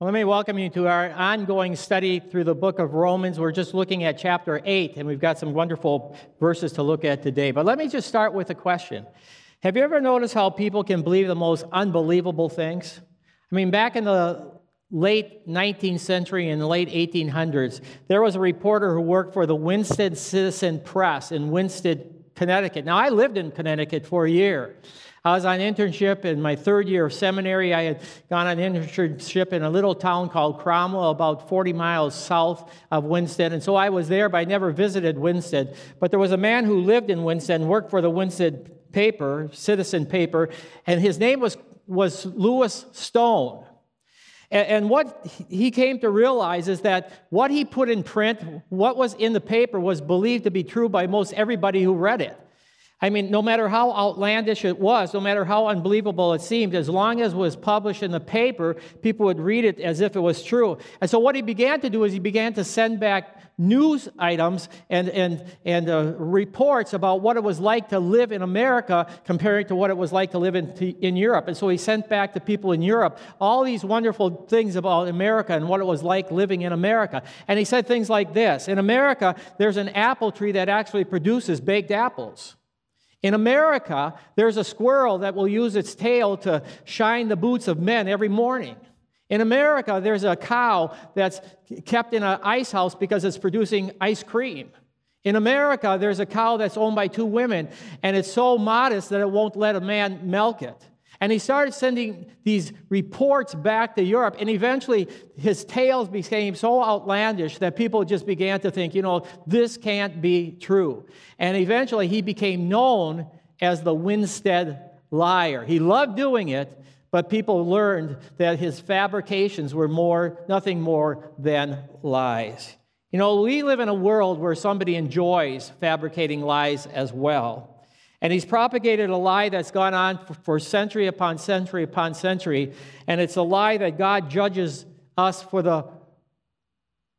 Well, let me welcome you to our ongoing study through the book of Romans. We're just looking at chapter 8, and we've got some wonderful verses to look at today. But let me just start with a question Have you ever noticed how people can believe the most unbelievable things? I mean, back in the late 19th century and the late 1800s, there was a reporter who worked for the Winston Citizen Press in Winston, Connecticut. Now, I lived in Connecticut for a year. I was on internship in my third year of seminary. I had gone on internship in a little town called Cromwell, about 40 miles south of Winston. And so I was there, but I never visited Winston. But there was a man who lived in Winston, worked for the Winston paper, citizen paper, and his name was, was Louis Stone. And what he came to realize is that what he put in print, what was in the paper, was believed to be true by most everybody who read it. I mean, no matter how outlandish it was, no matter how unbelievable it seemed, as long as it was published in the paper, people would read it as if it was true. And so, what he began to do is he began to send back news items and, and, and uh, reports about what it was like to live in America compared to what it was like to live in, in Europe. And so, he sent back to people in Europe all these wonderful things about America and what it was like living in America. And he said things like this In America, there's an apple tree that actually produces baked apples. In America, there's a squirrel that will use its tail to shine the boots of men every morning. In America, there's a cow that's kept in an ice house because it's producing ice cream. In America, there's a cow that's owned by two women, and it's so modest that it won't let a man milk it. And he started sending these reports back to Europe, and eventually his tales became so outlandish that people just began to think, you know, this can't be true. And eventually he became known as the Winsted liar. He loved doing it, but people learned that his fabrications were more, nothing more than lies. You know, we live in a world where somebody enjoys fabricating lies as well. And he's propagated a lie that's gone on for, century upon century upon century. And it's a lie that God judges us for the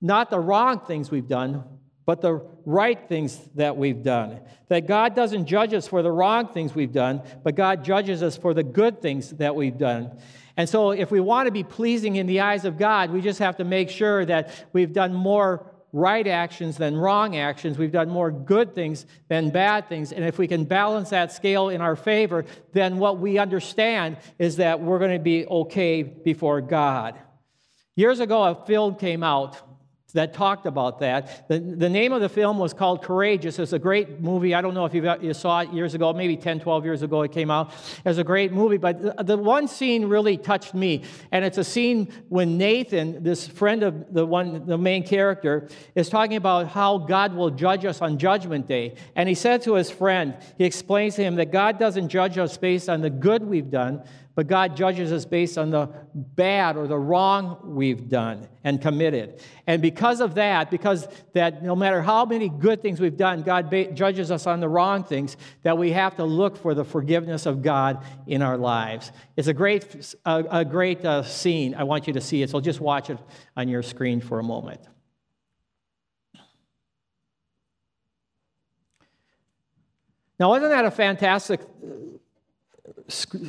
not the wrong things we've done, but the right things that we've done. That God doesn't judge us for the wrong things we've done, but God judges us for the good things that we've done. And so, if we want to be pleasing in the eyes of God, we just have to make sure that we've done more right actions than wrong actions. We've done more good things than bad things. And if we can balance that scale in our favor, then what we understand is that we're going to be okay before God. Years ago, a film came out that talked about that. The, the name of the film was called Courageous. It's a great movie. I don't know if you saw it years ago, maybe 10, 12 years ago it came out. It was a great movie, but the, the one scene really touched me. And it's a scene when Nathan, this friend of the one, the main character, is talking about how God will judge us on Judgment Day. And he said to his friend, he explains to him that God doesn't judge us based on the good we've done, but God judges us based on the bad or the wrong we've done and committed. And because of that, because that no matter how many good things we've done, God ba- judges us on the wrong things, that we have to look for the forgiveness of God in our lives. It's a great, a, a great uh, scene. I want you to see it. So just watch it on your screen for a moment. Now, isn't that a fantastic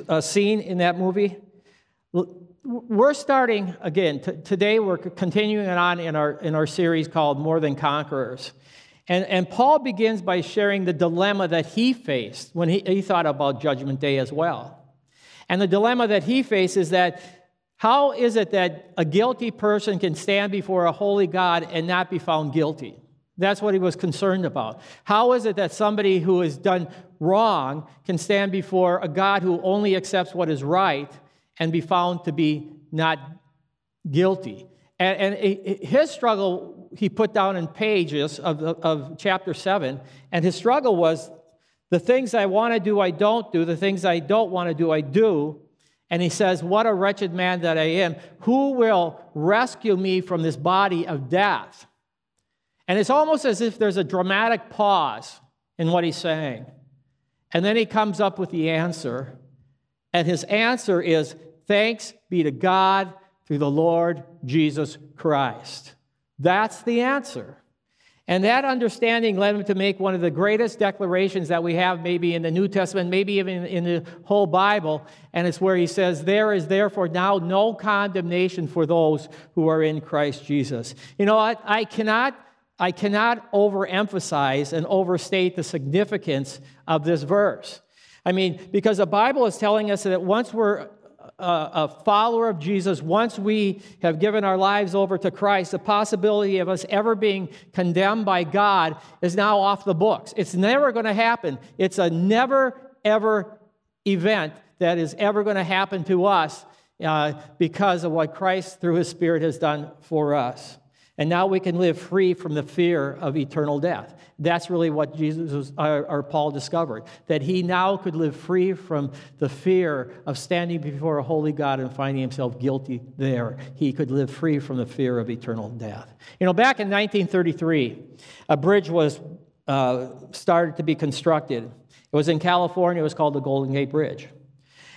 uh, scene in that movie. We're starting again today. We're continuing on in our in our series called More Than Conquerors, and and Paul begins by sharing the dilemma that he faced when he, he thought about Judgment Day as well, and the dilemma that he faced is that how is it that a guilty person can stand before a holy God and not be found guilty? That's what he was concerned about. How is it that somebody who has done wrong can stand before a God who only accepts what is right and be found to be not guilty? And, and his struggle, he put down in pages of, of chapter 7, and his struggle was the things I want to do, I don't do, the things I don't want to do, I do. And he says, What a wretched man that I am. Who will rescue me from this body of death? And it's almost as if there's a dramatic pause in what he's saying. And then he comes up with the answer. And his answer is thanks be to God through the Lord Jesus Christ. That's the answer. And that understanding led him to make one of the greatest declarations that we have, maybe in the New Testament, maybe even in the whole Bible. And it's where he says, There is therefore now no condemnation for those who are in Christ Jesus. You know, I, I cannot. I cannot overemphasize and overstate the significance of this verse. I mean, because the Bible is telling us that once we're a, follower of Jesus, once we have given our lives over to Christ, the possibility of us ever being condemned by God is now off the books. It's never going to happen. It's a never, ever event that is ever going to happen to us uh, because of what Christ, through his Spirit, has done for us. And now we can live free from the fear of eternal death. That's really what Jesus or, or, Paul discovered, that he now could live free from the fear of standing before a holy God and finding himself guilty there. He could live free from the fear of eternal death. You know, back in 1933, a bridge was uh, started to be constructed. It was in California. It was called the Golden Gate Bridge.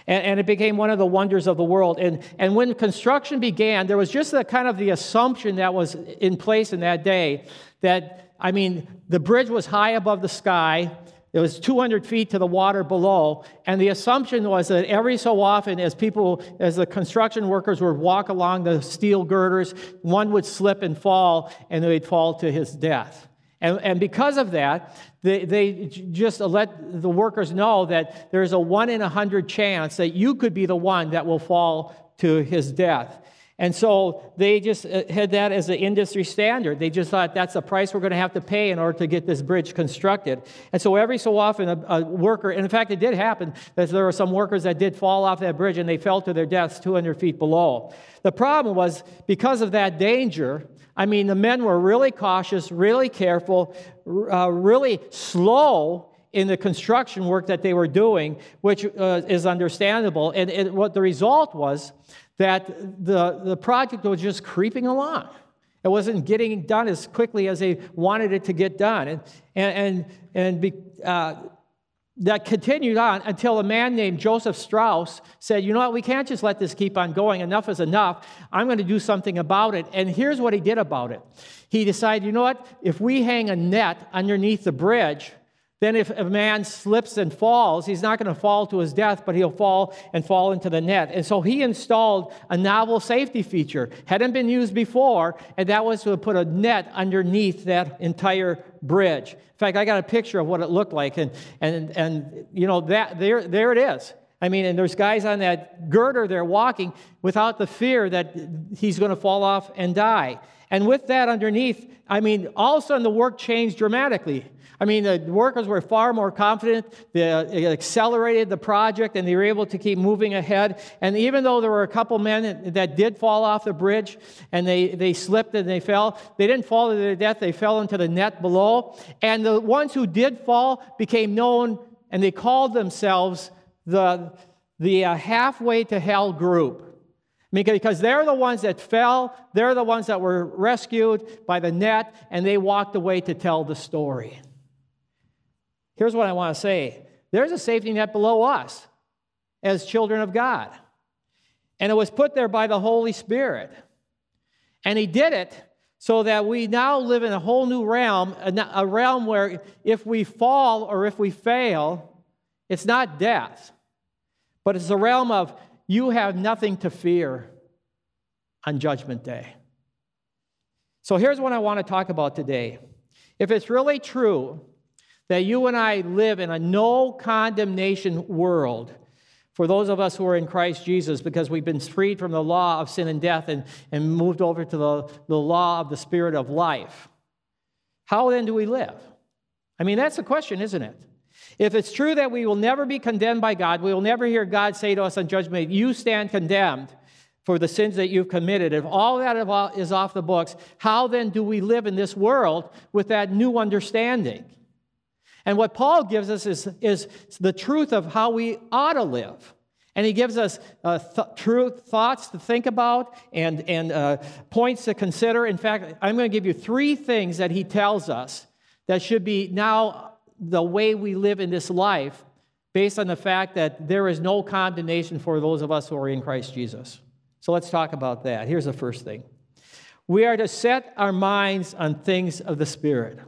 And, and, it became one of the wonders of the world. And, and when construction began, there was just the kind of the assumption that was in place in that day that, I mean, the bridge was high above the sky. It was 200 feet to the water below. And the assumption was that every so often, as people, as the construction workers would walk along the steel girders, one would slip and fall, and they'd fall to his death. And, and because of that, they, they just let the workers know that there's a one in a hundred chance that you could be the one that will fall to his death. And so they just uh, had that as an industry standard. They just thought that's the price we're going to have to pay in order to get this bridge constructed. And so every so often, a, a worker, and in fact, it did happen that there were some workers that did fall off that bridge and they fell to their deaths 200 feet below. The problem was because of that danger, I mean, the men were really cautious, really careful, uh, really slow in the construction work that they were doing, which uh, is understandable. And, and what the result was that the, the project was just creeping along. It wasn't getting done as quickly as they wanted it to get done. And, and, and be, uh, that continued on until a man named Joseph Strauss said, You know what? We can't just let this keep on going. Enough is enough. I'm going to do something about it. And here's what he did about it. He decided, You know what? If we hang a net underneath the bridge, then if a man slips and falls, he's not going to fall to his death, but he'll fall and fall into the net. And so he installed a novel safety feature. Hadn't been used before, and that was to put a net underneath that entire bridge. In fact, I got a picture of what it looked like, and, and, and you know, that, there, there it is. I mean, and there's guys on that girder there walking without the fear that he's going to fall off and die. And with that underneath, I mean, all of a sudden the work changed dramatically. I mean, the workers were far more confident. They accelerated the project and they were able to keep moving ahead. And even though there were a couple men that did fall off the bridge and they, they slipped and they fell, they didn't fall to their death, they fell into the net below. And the ones who did fall became known and they called themselves the, the uh, halfway to hell group. Because they're the ones that fell, they're the ones that were rescued by the net, and they walked away to tell the story. Here's what I want to say there's a safety net below us as children of God. And it was put there by the Holy Spirit. And He did it so that we now live in a whole new realm, a realm where if we fall or if we fail, it's not death, but it's a realm of you have nothing to fear on Judgment Day. So here's what I want to talk about today. If it's really true that you and I live in a no condemnation world for those of us who are in Christ Jesus because we've been freed from the law of sin and death and, and moved over to the, the law of the Spirit of life, how then do we live? I mean, that's the question, isn't it? If it's true that we will never be condemned by God, we will never hear God say to us on judgment, You stand condemned for the sins that you've committed. If all that is off the books, how then do we live in this world with that new understanding? And what Paul gives us is, is the truth of how we ought to live. And he gives us uh, th- truth, thoughts to think about and, and uh, points to consider. In fact, I'm going to give you three things that he tells us that should be now the way we live in this life based on the fact that there is no condemnation for those of us who are in Christ Jesus. So let's talk about that. Here's the first thing We are to set our minds on things of the Spirit.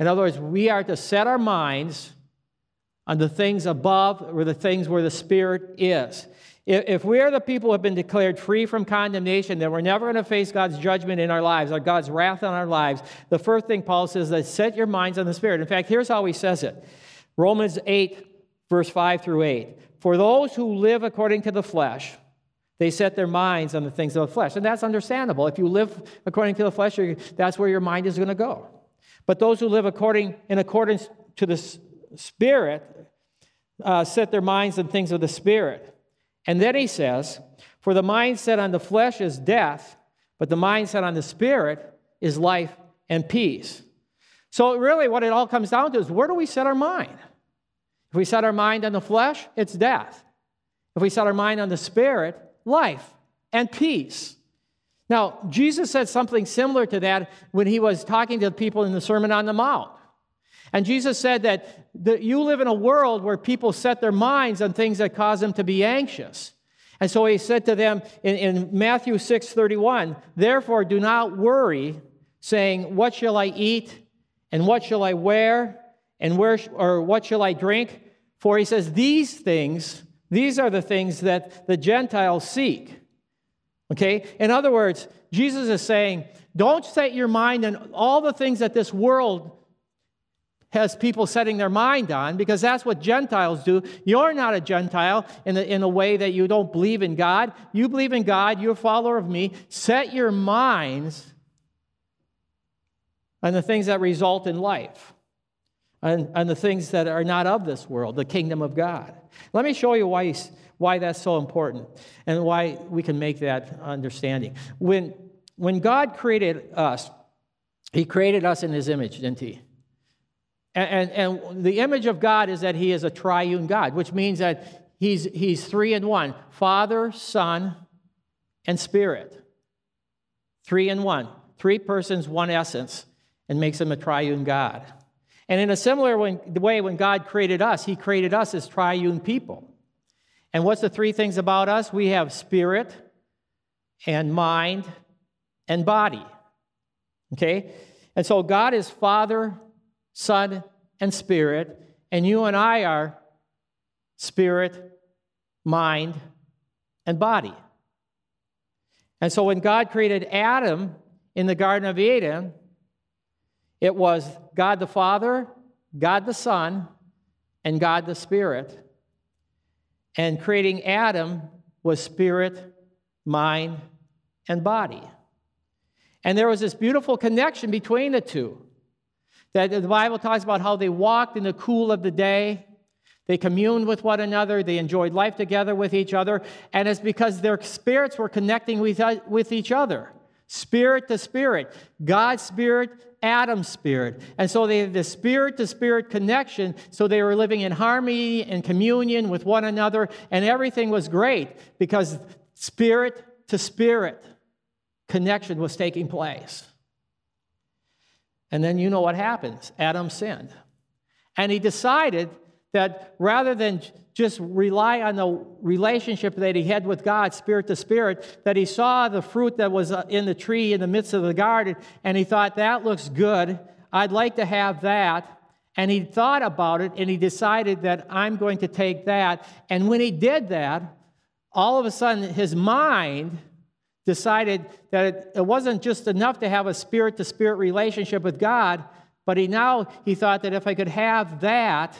In other words, we are to set our minds on the things above or the things where the Spirit is. If we are the people who have been declared free from condemnation, then we're never going to face God's judgment in our lives or God's wrath on our lives. The first thing Paul says is set your minds on the Spirit. In fact, here's how he says it Romans 8, verse 5 through 8. For those who live according to the flesh, they set their minds on the things of the flesh. And that's understandable. If you live according to the flesh, that's where your mind is going to go. But those who live according, in accordance to the Spirit uh, set their minds on things of the Spirit. And then he says, For the mind set on the flesh is death, but the mind set on the Spirit is life and peace. So, really, what it all comes down to is where do we set our mind? If we set our mind on the flesh, it's death. If we set our mind on the Spirit, life and peace. Now, Jesus said something similar to that when he was talking to the people in the Sermon on the Mount. And Jesus said that, you live in a world where people set their minds on things that cause them to be anxious. And so he said to them in, in Matthew 6 31, Therefore, do not worry, saying, What shall I eat? And what shall I wear? And where, or what shall I drink? For he says, These things, these are the things that the Gentiles seek. Okay? In other words, Jesus is saying, Don't set your mind on all the things that this world has people setting their mind on because that's what Gentiles do. You're not a Gentile in a, in a way that you don't believe in God. You believe in God, you're a follower of me. Set your minds on the things that result in life, on, on the things that are not of this world, the kingdom of God. Let me show you why, why that's so important and why we can make that understanding. When, when God created us, He created us in His image, didn't He? And, and, and, the image of God is that He is a triune God, which means that He's, he's three in one Father, Son, and Spirit. Three in one. Three persons, one essence, and makes Him a triune God. And in a similar way, when God created us, He created us as triune people. And what's the three things about us? We have spirit and mind and body. Okay? And so God is Father, Son, and Spirit, and you and I are spirit, mind, and body. And so when God created Adam in the Garden of Eden, it was God the Father, God the Son, and God the Spirit. And creating Adam was spirit, mind, and body. And there was this beautiful connection between the two. That the Bible talks about how they walked in the cool of the day. They communed with one another. They enjoyed life together with each other. And it's because their spirits were connecting with, with each other spirit to spirit, God's spirit, Adam's spirit. And so they had the spirit to spirit connection. So they were living in harmony and communion with one another. And everything was great because spirit to spirit connection was taking place. And then you know what happens Adam sinned. And he decided that rather than just rely on the relationship that he had with God, spirit to spirit, that he saw the fruit that was uh, in the tree in the midst of the garden, and he thought, that looks good. I'd like to have that. And he thought about it and he decided that I'm going to take that. And when he did that, all of a sudden his mind decided that it, it wasn't just enough to have a spirit to spirit relationship with God, but he now he thought that if I could have that,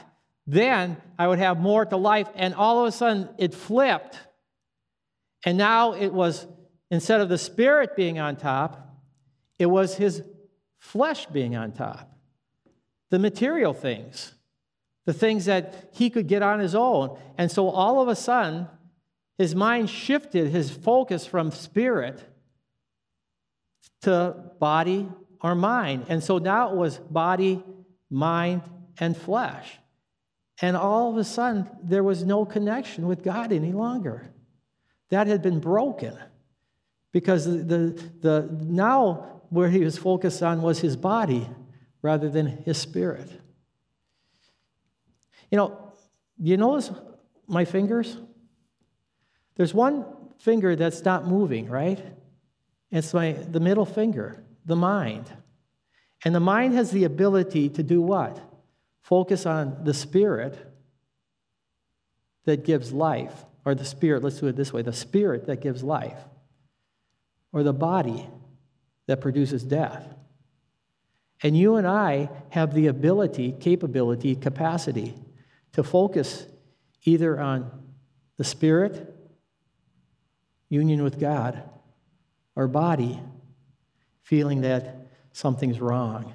then I would have more to life. And all of a sudden it flipped. And now it was, instead of the spirit being on top, it was his flesh being on top. The material things, the things that he could get on his own. And so all of a sudden, his mind shifted his focus from spirit to body or mind. And so now it was body, mind, and flesh. And all of a sudden, there was no connection with God any longer. That had been broken because the, the, the, now where he was focused on was his body rather than his spirit. You know, you notice my fingers? There's one finger that's not moving, right? It's my, the middle finger, the mind. And the mind has the ability to do what? Focus on the spirit that gives life, or the spirit, let's do it this way the spirit that gives life, or the body that produces death. And you and I have the ability, capability, capacity to focus either on the spirit, union with God, or body, feeling that something's wrong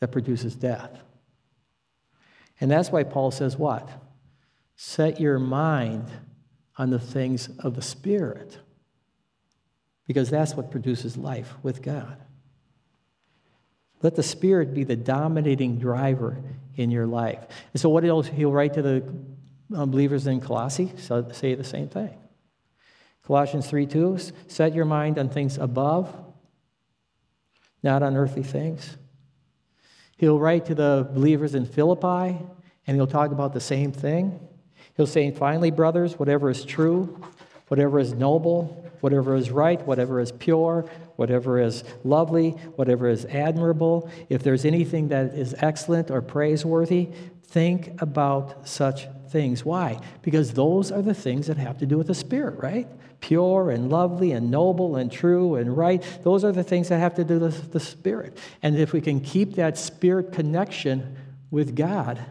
that produces death. And that's why Paul says, What? Set your mind on the things of the Spirit, because that's what produces life with God. Let the Spirit be the dominating driver in your life. And so, what he'll, he'll write to the uh, believers in Colossae, so say the same thing. Colossians 3 2, set your mind on things above, not on earthly things. He'll write to the believers in Philippi, and he'll talk about the same thing. He'll say, finally, brothers, whatever is true, whatever is noble, whatever is right, whatever is pure, whatever is lovely, whatever is admirable, if there's anything that is excellent or praiseworthy, think about such things. Why? Because those are the things that have to do with the Spirit, right? Pure and lovely and noble and true and right. Those are the things that have to do with the Spirit. And if we can keep that Spirit connection with God,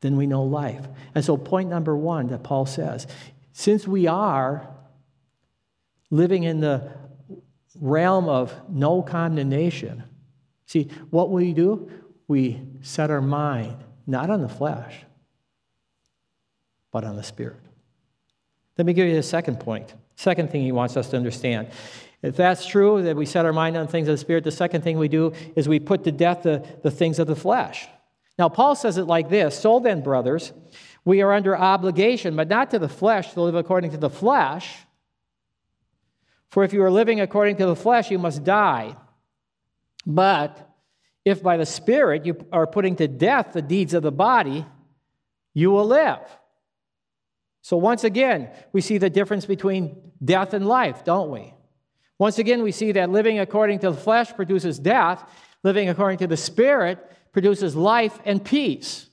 then we know life. And so, point number one that Paul says since we are living in the realm of no condemnation, see, what we do? We set our mind not on the flesh, but on the Spirit. Let me give you a second point. Second thing he wants us to understand. If that's true, that we set our mind on things of the Spirit, the second thing we do is we put to death the, the things of the flesh. Now, Paul says it like this So then, brothers, we are under obligation, but not to the flesh, to live according to the flesh. For if you are living according to the flesh, you must die. But if by the Spirit you are putting to death the deeds of the body, you will live. So, once again, we see the difference between death and life, don't we? Once again, we see that living according to the flesh produces death, living according to the Spirit produces life and peace.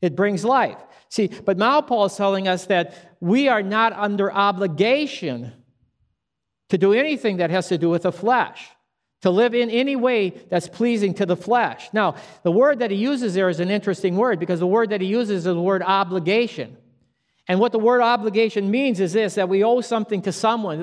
It brings life. See, but now Paul is telling us that we are not under obligation to do anything that has to do with the flesh, to live in any way that's pleasing to the flesh. Now, the word that he uses there is an interesting word because the word that he uses is the word obligation. And what the word obligation means is this that we owe something to someone,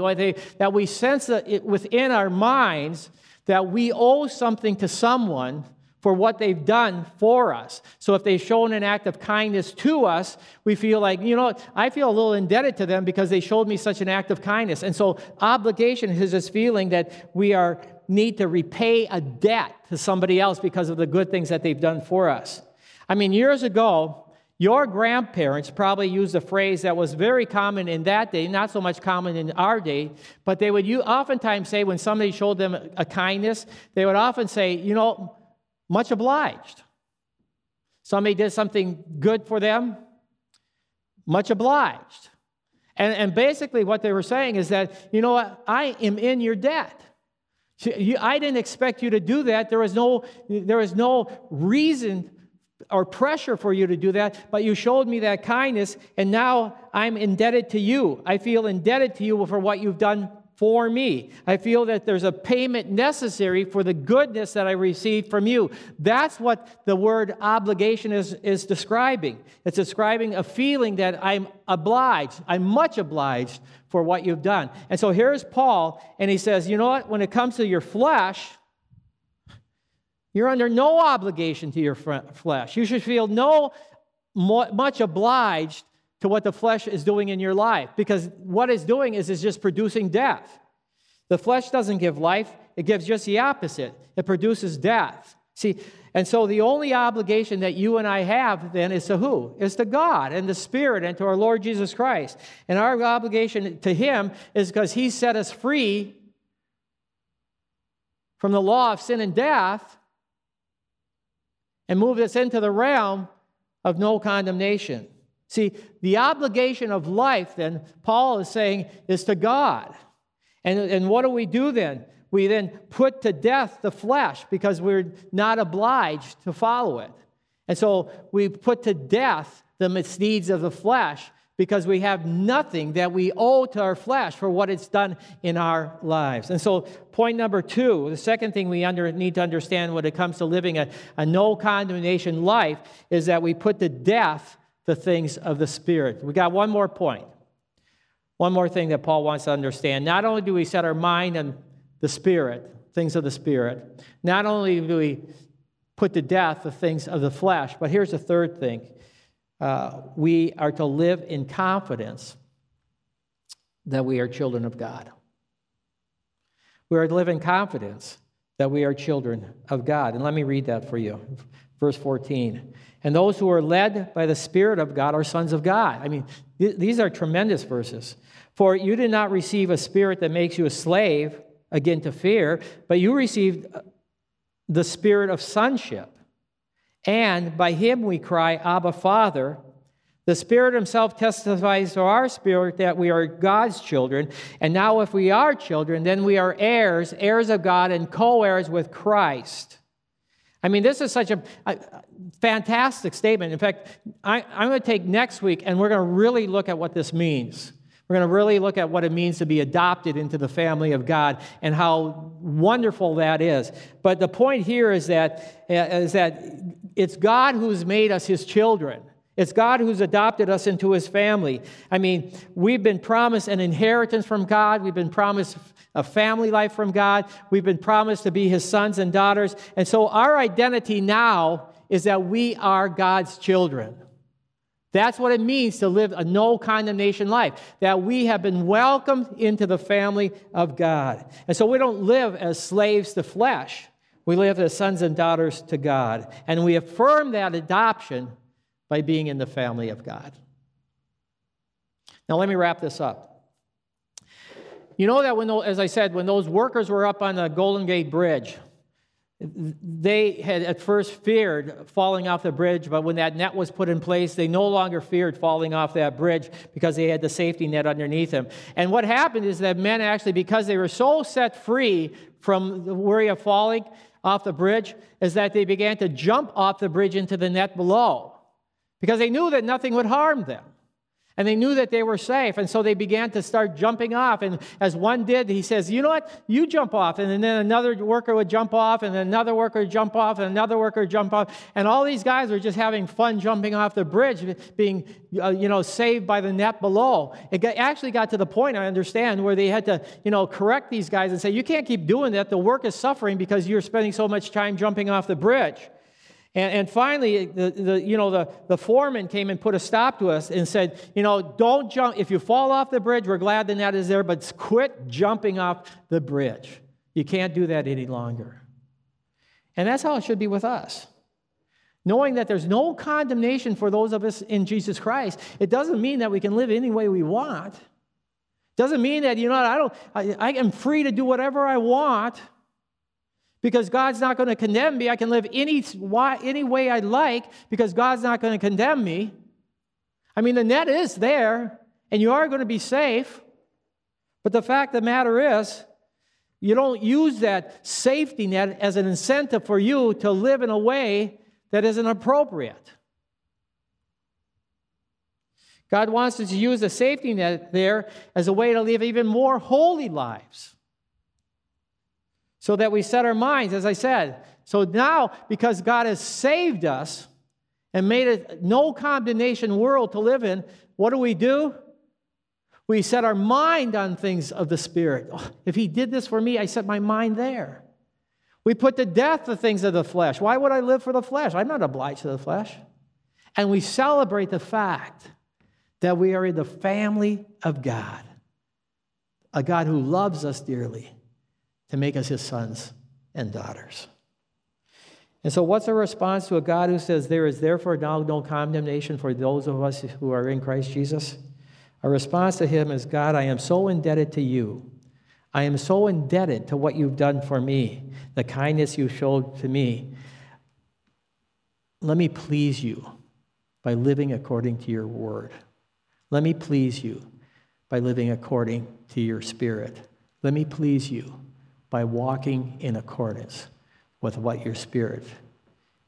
that we sense it within our minds that we owe something to someone for what they've done for us. So if they've shown an act of kindness to us, we feel like, you know, I feel a little indebted to them because they showed me such an act of kindness. And so obligation is this feeling that we are need to repay a debt to somebody else because of the good things that they've done for us. I mean, years ago, your grandparents probably used a phrase that was very common in that day, not so much common in our day, but they would oftentimes say when somebody showed them a kindness, they would often say, you know, much obliged. Somebody did something good for them, much obliged. And, and basically, what they were saying is that, you know what, I am in your debt. I didn't expect you to do that. There was no, there was no reason or pressure for you to do that, but you showed me that kindness, and now I'm indebted to you. I feel indebted to you for what you've done for me. I feel that there's a payment necessary for the goodness that I received from you. That's what the word obligation is, is describing. It's describing a feeling that I'm obliged, I'm much obliged for what you've done. And so here's Paul, and he says, You know what? When it comes to your flesh, you're under no obligation to your flesh. You should feel no much obliged to what the flesh is doing in your life because what it's doing is it's just producing death. The flesh doesn't give life, it gives just the opposite. It produces death. See, and so the only obligation that you and I have then is to who? Is to God and the Spirit and to our Lord Jesus Christ. And our obligation to Him is because He set us free from the law of sin and death and moved us into the realm of no condemnation. See, the obligation of life, then, Paul is saying, is to God. And, and what do we do then? We then put to death the flesh because we're not obliged to follow it. And so we put to death the misdeeds of the flesh because we have nothing that we owe to our flesh for what it's done in our lives. And so, point number two, the second thing we under, need to understand when it comes to living a, a no condemnation life is that we put to death the things of the Spirit. We got one more point. One more thing that Paul wants to understand. Not only do we set our mind on the Spirit, things of the Spirit, not only do we put to death the things of the flesh, but here's the third thing uh, we are to live in confidence that we are children of God. We are to live in confidence that we are children of God. And let me read that for you. Verse 14. And those who are led by the Spirit of God are sons of God. I mean, th- these are tremendous verses. For you did not receive a spirit that makes you a slave again to fear, but you received the spirit of sonship and by him we cry, Abba, Father. The Spirit Himself testifies to our spirit that we are God's children. And now, if we are children, then we are heirs, heirs of God, and co heirs with Christ. I mean, this is such a, a fantastic statement. In fact, I, I'm going to take next week and we're going to really look at what this means. We're going to really look at what it means to be adopted into the family of God and how wonderful that is. But the point here is that, uh, that it's God who's made us his children. It's God who's adopted us into his family. I mean, we've been promised an inheritance from God. We've been promised a family life from God. We've been promised to be his sons and daughters. And so our identity now is that we are God's children. That's what it means to live a no condemnation life, that we have been welcomed into the family of God. And so we don't live as slaves to flesh, we live as sons and daughters to God. And we affirm that adoption by being in the family of God. Now, let me wrap this up. You know that when, as I said, when those workers were up on the Golden Gate Bridge, they had at first feared falling off the bridge, but when that net was put in place, they no longer feared falling off that bridge because they had the safety net underneath them. And what happened is that men actually, because they were so set free from the worry of falling off the bridge, is that they began to jump off the bridge into the net below because they knew that nothing would harm them and they knew that they were safe. And so they began to start jumping off. And as one did, he says, You know what? You jump off. And then another worker would jump off, and another worker would jump off, and another worker would jump off. And all these guys were just having fun jumping off the bridge, being, uh, you know, saved by the net below. It got, actually got to the point, I understand, where they had to, you know, correct these guys and say, You can't keep doing that. The work is suffering because you're spending so much time jumping off the bridge. And, and finally, the, the, you know, the, the foreman came and put a stop to us and said, you know, don't jump. If you fall off the bridge, we're glad the net is there, but quit jumping off the bridge. You can't do that any longer. And that's how it should be with us. Knowing that there's no condemnation for those of us in Jesus Christ, it doesn't mean that we can live any way we want. It doesn't mean that, you know, I don't, I, I am free to do whatever I want because God's not going to condemn me. I can live any, any way I like because God's not going to condemn me. I mean, the net is there, and you are going to be safe. But the fact of the matter is, you don't use that safety net as an incentive for you to live in a way that isn't appropriate. God wants us to use the safety net there as a way to live even more holy lives so that we set our minds, as I said. So now, because God has saved us and made it no condemnation world to live in, what do we do? We set our mind on things of the Spirit. Oh, if He did this for me, I set my mind there. We put to death the things of the flesh. Why would I live for the flesh? I'm not obliged to the flesh. And we celebrate the fact that we are in the family of God, a God who loves us dearly to make us his sons and daughters. And so, what's our response to a God who says, There is therefore now no condemnation for those of us who are in Christ Jesus? Our response to him is, God, I am so indebted to you. I am so indebted to what you've done for me, the kindness you showed to me. Let me please you by living according to your word. Let me please you by living according to your spirit. Let me please you by walking in accordance with what your Spirit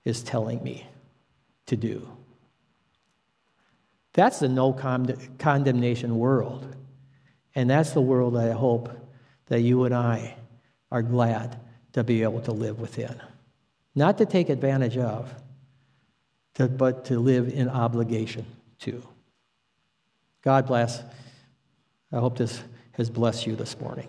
is telling me to do. That's the no condemnation world. And that's the world I hope that you and I are glad to be able to live within. Not to take advantage of, to, but to live in obligation to. God bless. I hope this has blessed you this morning.